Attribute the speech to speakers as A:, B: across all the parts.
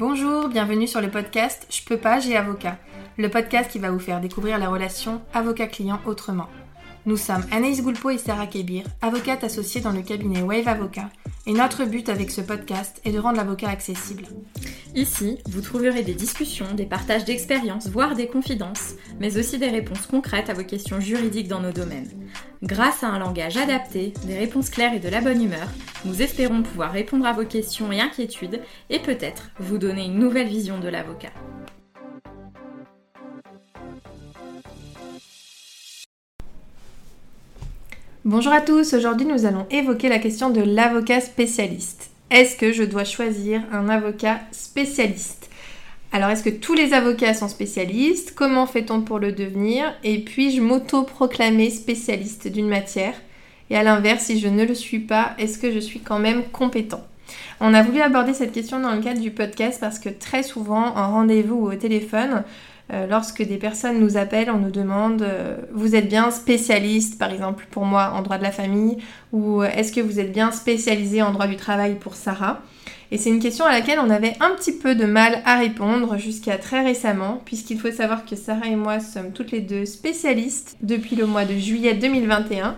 A: Bonjour, bienvenue sur le podcast Je peux pas, j'ai avocat, le podcast qui va vous faire découvrir la relation avocat-client autrement. Nous sommes Anaïs Goulpeau et Sarah Kébir, avocates associées dans le cabinet Wave Avocat, et notre but avec ce podcast est de rendre l'avocat accessible.
B: Ici, vous trouverez des discussions, des partages d'expériences, voire des confidences, mais aussi des réponses concrètes à vos questions juridiques dans nos domaines. Grâce à un langage adapté, des réponses claires et de la bonne humeur, nous espérons pouvoir répondre à vos questions et inquiétudes et peut-être vous donner une nouvelle vision de l'avocat.
A: Bonjour à tous, aujourd'hui nous allons évoquer la question de l'avocat spécialiste. Est-ce que je dois choisir un avocat spécialiste? Alors est-ce que tous les avocats sont spécialistes? Comment fait-on pour le devenir? Et puis-je m'auto-proclamer spécialiste d'une matière? Et à l'inverse, si je ne le suis pas, est-ce que je suis quand même compétent? On a voulu aborder cette question dans le cadre du podcast parce que très souvent, en rendez-vous ou au téléphone, lorsque des personnes nous appellent, on nous demande euh, vous êtes bien spécialiste, par exemple pour moi en droit de la famille, ou euh, est-ce que vous êtes bien spécialisé en droit du travail pour Sarah? Et c'est une question à laquelle on avait un petit peu de mal à répondre jusqu'à très récemment, puisqu'il faut savoir que Sarah et moi sommes toutes les deux spécialistes depuis le mois de juillet 2021.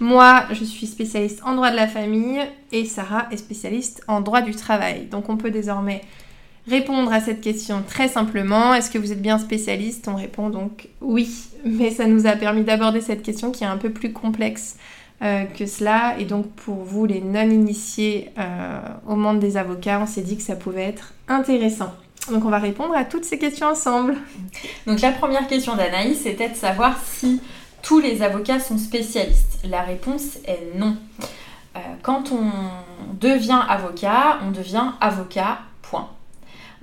A: Moi, je suis spécialiste en droit de la famille et Sarah est spécialiste en droit du travail. Donc on peut désormais répondre à cette question très simplement. Est-ce que vous êtes bien spécialiste? On répond donc oui, mais ça nous a permis d'aborder cette question qui est un peu plus complexe euh, que cela. Et donc pour vous, les non-initiés euh, au monde des avocats, on s'est dit que ça pouvait être intéressant. Donc on va répondre à toutes ces questions ensemble.
B: Donc la première question d'Anaïs, c'était de savoir si tous les avocats sont spécialistes. La réponse est non. Euh, quand on devient avocat, on devient avocat.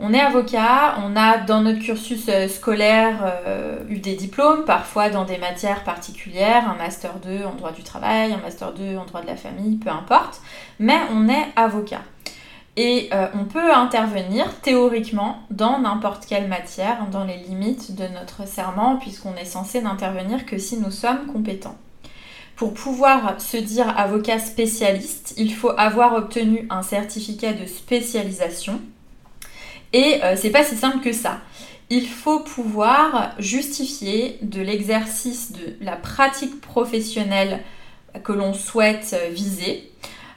B: On est avocat, on a dans notre cursus euh, scolaire euh, eu des diplômes, parfois dans des matières particulières, un master 2 en droit du travail, un master 2 en droit de la famille, peu importe, mais on est avocat. Et euh, on peut intervenir théoriquement dans n'importe quelle matière, dans les limites de notre serment, puisqu'on est censé n'intervenir que si nous sommes compétents. Pour pouvoir se dire avocat spécialiste, il faut avoir obtenu un certificat de spécialisation et euh, c'est pas si simple que ça. Il faut pouvoir justifier de l'exercice de la pratique professionnelle que l'on souhaite viser.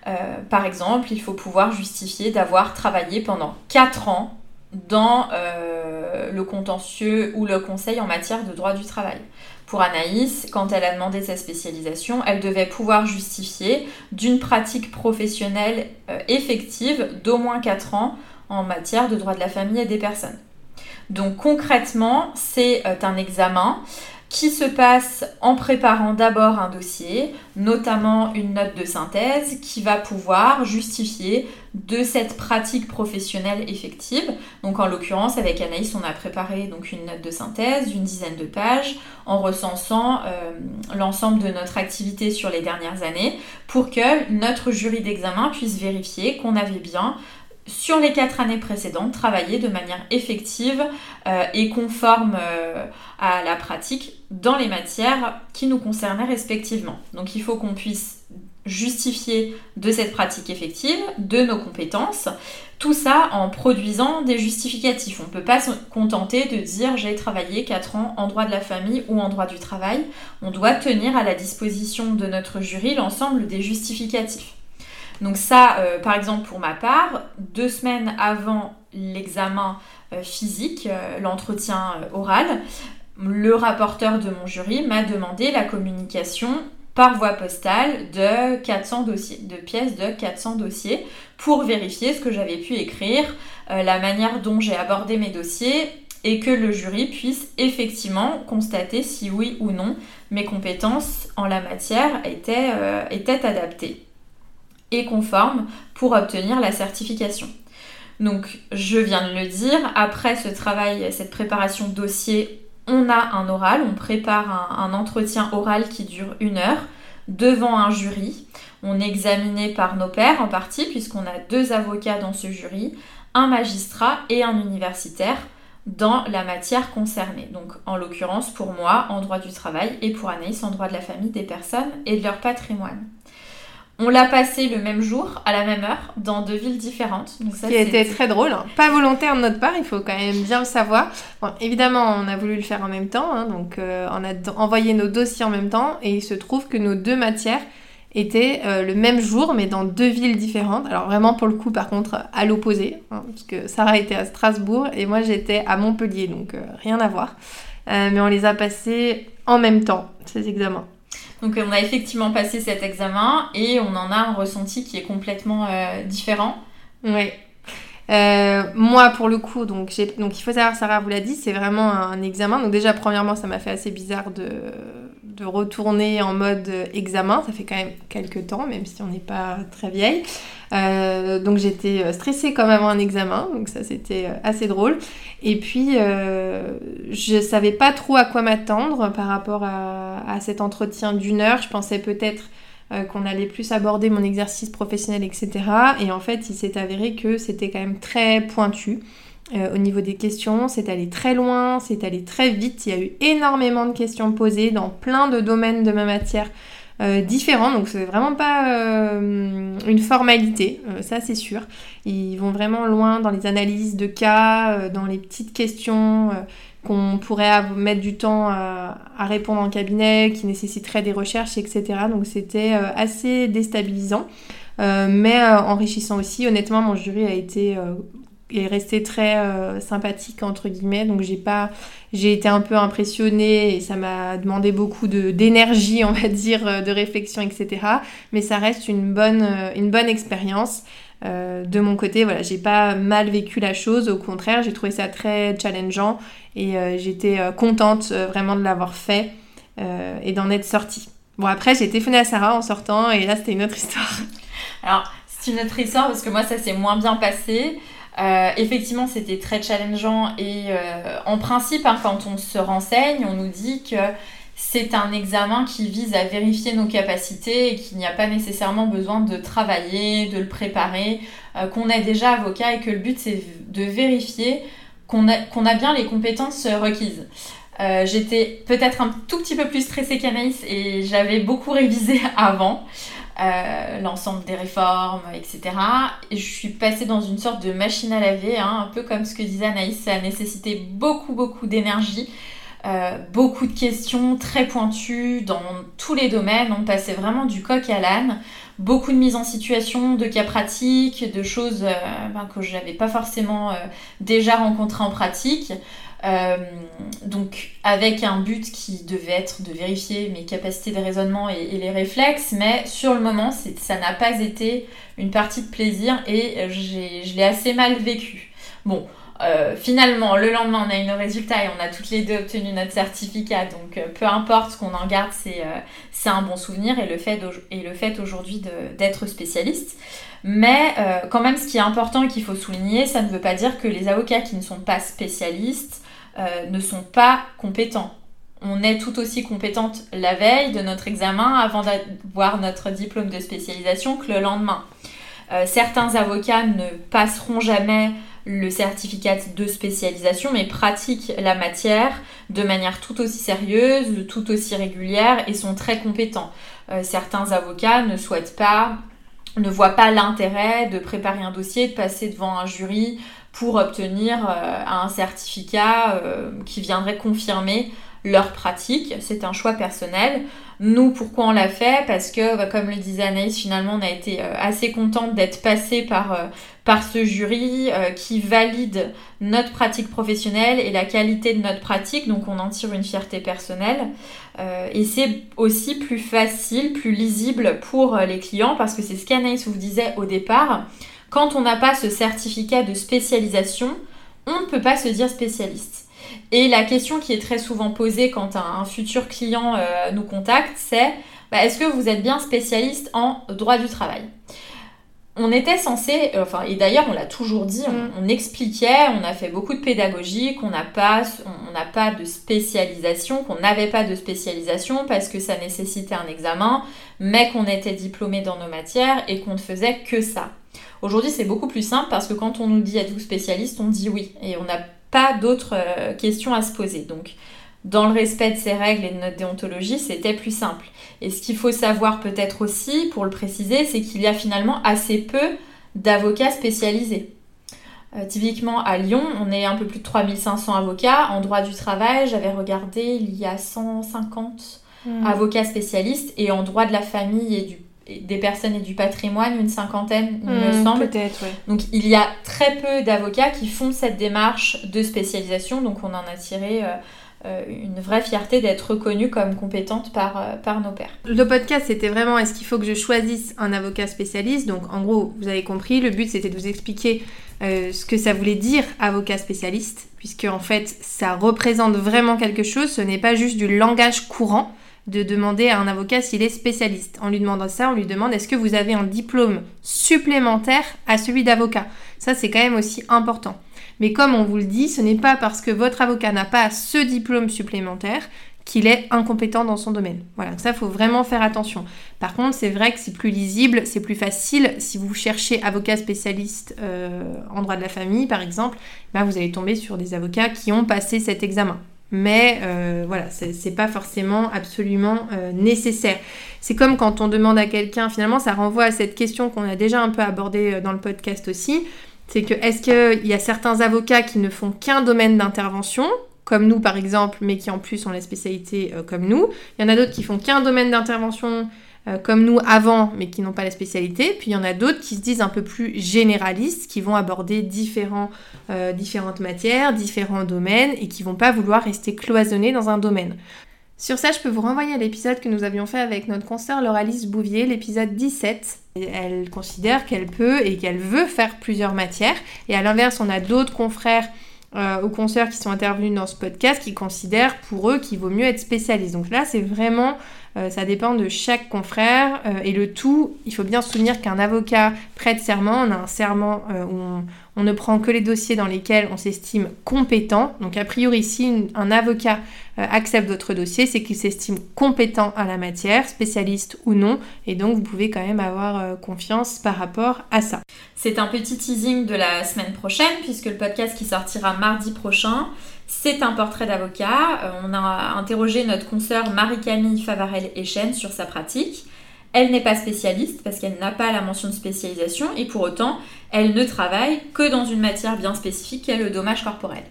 B: Euh, par exemple, il faut pouvoir justifier d'avoir travaillé pendant 4 ans dans euh, le contentieux ou le conseil en matière de droit du travail. Pour Anaïs, quand elle a demandé sa spécialisation, elle devait pouvoir justifier d'une pratique professionnelle effective d'au moins 4 ans en matière de droit de la famille et des personnes. Donc concrètement, c'est euh, un examen qui se passe en préparant d'abord un dossier, notamment une note de synthèse qui va pouvoir justifier de cette pratique professionnelle effective. Donc en l'occurrence avec Anaïs, on a préparé donc une note de synthèse d'une dizaine de pages en recensant euh, l'ensemble de notre activité sur les dernières années pour que notre jury d'examen puisse vérifier qu'on avait bien sur les quatre années précédentes, travailler de manière effective euh, et conforme euh, à la pratique dans les matières qui nous concernaient respectivement. Donc il faut qu'on puisse justifier de cette pratique effective, de nos compétences, tout ça en produisant des justificatifs. On ne peut pas se contenter de dire j'ai travaillé 4 ans en droit de la famille ou en droit du travail. On doit tenir à la disposition de notre jury l'ensemble des justificatifs. Donc ça, euh, par exemple pour ma part, deux semaines avant l'examen euh, physique, euh, l'entretien oral, le rapporteur de mon jury m'a demandé la communication par voie postale de 400 dossiers, de pièces de 400 dossiers pour vérifier ce que j'avais pu écrire, la manière dont j'ai abordé mes dossiers et que le jury puisse effectivement constater si oui ou non mes compétences en la matière étaient adaptées et conforme pour obtenir la certification. Donc je viens de le dire, après ce travail, cette préparation dossier, on a un oral, on prépare un, entretien oral qui dure une heure devant un jury. On est examiné par nos pairs en partie, puisqu'on a deux avocats dans ce jury, un magistrat et un universitaire dans la matière concernée. Donc en l'occurrence pour moi en droit du travail et pour Anaïs en droit de la famille des personnes et de leur patrimoine. On l'a passé le même jour, à la même heure, dans deux villes différentes.
A: Donc ça, Ce qui a été très drôle. Hein. Pas volontaire de notre part, il faut quand même bien le savoir. Bon, évidemment, on a voulu le faire en même temps, hein, donc euh, on a envoyé nos dossiers en même temps, et il se trouve que nos deux matières étaient euh, le même jour, mais dans deux villes différentes. Alors vraiment, pour le coup, par contre, à l'opposé, hein, parce que Sarah était à Strasbourg et moi j'étais à Montpellier, donc euh, rien à voir. mais on les a passés en même temps, ces examens.
B: Donc on a effectivement passé cet examen et on en a un ressenti qui est complètement euh, différent.
A: Oui. Euh, moi, pour le coup, donc, donc il faut savoir, Sarah vous l'a dit, c'est vraiment un examen. Donc déjà, premièrement, ça m'a fait assez bizarre de, de retourner en mode examen. Ça fait quand même quelques temps, même si on n'est pas très vieille. Euh, donc j'étais euh, stressée comme avant un examen, donc ça c'était euh, assez drôle. Et puis je savais pas trop à quoi m'attendre par rapport à, cet entretien d'une heure. Je pensais peut-être qu'on allait plus aborder mon exercice professionnel, etc. Et en fait, il s'est avéré que c'était quand même très pointu. Au niveau des questions, c'est allé très loin, c'est allé très vite. Il y a eu énormément de questions posées dans plein de domaines de ma matière euh, différents, donc c'est vraiment pas euh, une formalité, euh, ça c'est sûr. Ils vont vraiment loin dans les analyses de cas, dans les petites questions qu'on pourrait mettre du temps à, répondre en cabinet, qui nécessiteraient des recherches, etc. Donc c'était assez déstabilisant, mais enrichissant aussi. Honnêtement, mon jury a été est resté très euh, sympathique entre guillemets. Donc j'ai pas j'ai été un peu impressionnée et ça m'a demandé beaucoup d'énergie on va dire euh, de réflexion etc mais ça reste une bonne euh, une bonne expérience. De mon côté voilà j'ai pas mal vécu la chose. Au contraire j'ai trouvé ça très challengeant et j'étais contente vraiment de l'avoir fait et d'en être sortie. Bon après j'ai téléphoné à Sarah en sortant et là c'était une autre histoire.
B: Alors c'est une autre histoire parce que moi ça s'est moins bien passé euh, effectivement, c'était très challengeant et euh, en principe, hein, quand on se renseigne, on nous dit que c'est un examen qui vise à vérifier nos capacités et qu'il n'y a pas nécessairement besoin de travailler, de le préparer, euh, qu'on est déjà avocat et que le but c'est de vérifier qu'on a, qu'on a bien les compétences requises. J'étais peut-être un tout petit peu plus stressée qu'Anaïs et j'avais beaucoup révisé avant. Euh, l'ensemble des réformes, etc. Et je suis passée dans une sorte de machine à laver, hein, un peu comme ce que disait Anaïs, ça a nécessité beaucoup, beaucoup d'énergie. Euh, beaucoup de questions très pointues dans tous les domaines. On passait vraiment du coq à l'âne. Beaucoup de mise en situation, de cas pratiques, de choses euh, ben, que je n'avais pas forcément déjà rencontrées en pratique. Euh, donc avec un but qui devait être de vérifier mes capacités de raisonnement et, les réflexes, mais sur le moment, ça n'a pas été une partie de plaisir et je l'ai assez mal vécu. Bon, euh, finalement, le lendemain, on a eu nos résultats et on a toutes les deux obtenu notre certificat. Donc, euh, peu importe ce qu'on en garde, c'est un bon souvenir et le fait, et le fait aujourd'hui d'être spécialiste. Mais quand même, ce qui est important et qu'il faut souligner, ça ne veut pas dire que les avocats qui ne sont pas spécialistes euh, ne sont pas compétents. On est tout aussi compétente la veille de notre examen avant d'avoir notre diplôme de spécialisation que le lendemain. Euh, certains avocats ne passeront jamais le certificat de spécialisation, mais pratiquent la matière de manière tout aussi sérieuse, tout aussi régulière et sont très compétents. Euh, certains avocats ne souhaitent pas, ne voient pas l'intérêt de préparer un dossier, de passer devant un jury pour obtenir euh, un certificat euh, qui viendrait confirmer leur pratique. C'est un choix personnel. Nous, pourquoi on l'a fait? Parce que, bah, comme le disait Anaïs, finalement, on a été euh, assez contente d'être passé par, par ce jury qui valide notre pratique professionnelle et la qualité de notre pratique. Donc, on en tire une fierté personnelle. et c'est aussi plus facile, plus lisible pour les clients parce que c'est ce qu'Anaïs vous disait au départ. Quand on n'a pas ce certificat de spécialisation, on ne peut pas se dire spécialiste. Et la question qui est très souvent posée quand un, futur client euh, nous contacte, c'est bah, est-ce que vous êtes bien spécialiste en droit du travail? On était censé, euh, enfin, et d'ailleurs on l'a toujours dit, on, mm. expliquait, on a fait beaucoup de pédagogie, qu'on n'a pas, on n'a pas de spécialisation, qu'on n'avait pas de spécialisation parce que ça nécessitait un examen, mais qu'on était diplômé dans nos matières et qu'on ne faisait que ça. Aujourd'hui, c'est beaucoup plus simple parce que quand on nous dit êtes-vous spécialiste, on dit oui et on n'a pas d'autres euh, questions à se poser. Donc, dans le respect de ces règles et de notre déontologie, c'était plus simple. Et ce qu'il faut savoir peut-être aussi, pour le préciser, c'est qu'il y a finalement assez peu d'avocats spécialisés. Euh, typiquement à Lyon, on est un peu plus de 3500 avocats. En droit du travail, j'avais regardé, il y a 150 hmm. avocats spécialistes. Et en droit de la famille et du des personnes et du patrimoine, une cinquantaine, il me hmm, semble.
A: Peut-être,
B: Donc il y a très peu d'avocats qui font cette démarche de spécialisation, donc on en a tiré euh, euh, une vraie fierté d'être reconnue comme compétente par, euh, par nos pairs.
A: Le podcast, c'était vraiment est-ce qu'il faut que je choisisse un avocat spécialiste? Donc en gros, vous avez compris, le but c'était de vous expliquer ce que ça voulait dire avocat spécialiste, puisque en fait ça représente vraiment quelque chose, ce n'est pas juste du langage courant de demander à un avocat s'il est spécialiste. En lui demandant ça, on lui demande est-ce que vous avez un diplôme supplémentaire à celui d'avocat? Ça, c'est quand même aussi important. Mais comme on vous le dit, ce n'est pas parce que votre avocat n'a pas ce diplôme supplémentaire qu'il est incompétent dans son domaine. Voilà, ça, il faut vraiment faire attention. Par contre, c'est vrai que c'est plus lisible, c'est plus facile. Si vous cherchez avocat spécialiste euh, en droit de la famille, par exemple, ben, vous allez tomber sur des avocats qui ont passé cet examen mais euh, voilà, c'est pas forcément absolument euh, nécessaire. C'est comme quand on demande à quelqu'un, finalement, ça renvoie à cette question qu'on a déjà un peu abordée euh, dans le podcast aussi. C'est que est-ce qu'il y a certains avocats qui ne font qu'un domaine d'intervention, comme nous par exemple, mais qui en plus ont la spécialité comme nous Il y en a d'autres qui font qu'un domaine d'intervention euh, comme nous avant, mais qui n'ont pas la spécialité. Puis il y en a d'autres qui se disent un peu plus généralistes, qui vont aborder différents, euh, différentes matières, différents domaines, et qui vont pas vouloir rester cloisonnés dans un domaine. Sur ça, je peux vous renvoyer à l'épisode que nous avions fait avec notre consoeur Lauralice Bouvier, l'épisode 17. Elle considère qu'elle peut et qu'elle veut faire plusieurs matières. Et à l'inverse, on a d'autres confrères euh, consoeurs qui sont intervenus dans ce podcast qui considèrent pour eux qu'il vaut mieux être spécialiste. Donc là, c'est vraiment euh, ça dépend de chaque confrère. Euh, et le tout, il faut bien se souvenir qu'un avocat prête serment, on a un serment euh, où on, ne prend que les dossiers dans lesquels on s'estime compétent. Donc a priori, si un avocat accepte votre dossier, c'est qu'il s'estime compétent à la matière, spécialiste ou non. Et donc vous pouvez quand même avoir confiance par rapport à ça.
B: C'est un petit teasing de la semaine prochaine, puisque le podcast qui sortira mardi prochain c'est un portrait d'avocat. Euh, on a interrogé notre consoeur Marie-Camille Favarel-Echen sur sa pratique. Elle n'est pas spécialiste parce qu'elle n'a pas la mention de spécialisation et pour autant, elle ne travaille que dans une matière bien spécifique qui est le dommage corporel.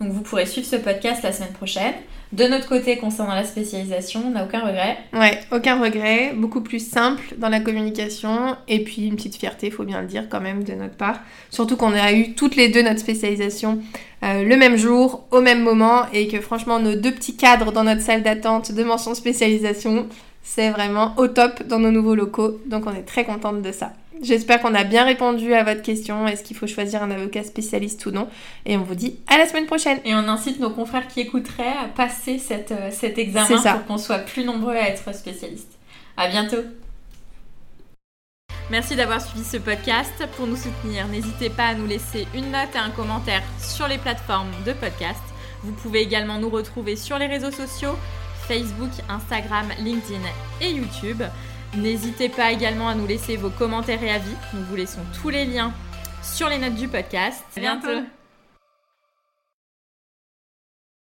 B: Donc vous pourrez suivre ce podcast la semaine prochaine. De notre côté, concernant la spécialisation, on n'a aucun regret.
A: Ouais, aucun regret, beaucoup plus simple dans la communication et puis une petite fierté, il faut bien le dire quand même de notre part. Surtout qu'on a eu toutes les deux notre spécialisation euh, le même jour, au même moment et que franchement nos deux petits cadres dans notre salle d'attente de mention spécialisation, c'est vraiment au top dans nos nouveaux locaux. Donc on est très contente de ça. J'espère qu'on a bien répondu à votre question. Est-ce qu'il faut choisir un avocat spécialiste ou non Et on vous dit à la semaine prochaine.
B: Et on incite nos confrères qui écouteraient à passer cette, euh, cet examen pour qu'on soit plus nombreux à être spécialistes. À bientôt. Merci d'avoir suivi ce podcast. Pour nous soutenir, n'hésitez pas à nous laisser une note et un commentaire sur les plateformes de podcast. Vous pouvez également nous retrouver sur les réseaux sociaux Facebook, Instagram, LinkedIn et YouTube. N'hésitez pas également à nous laisser vos commentaires et avis. Nous vous laissons tous les liens sur les notes du podcast.
A: À bientôt.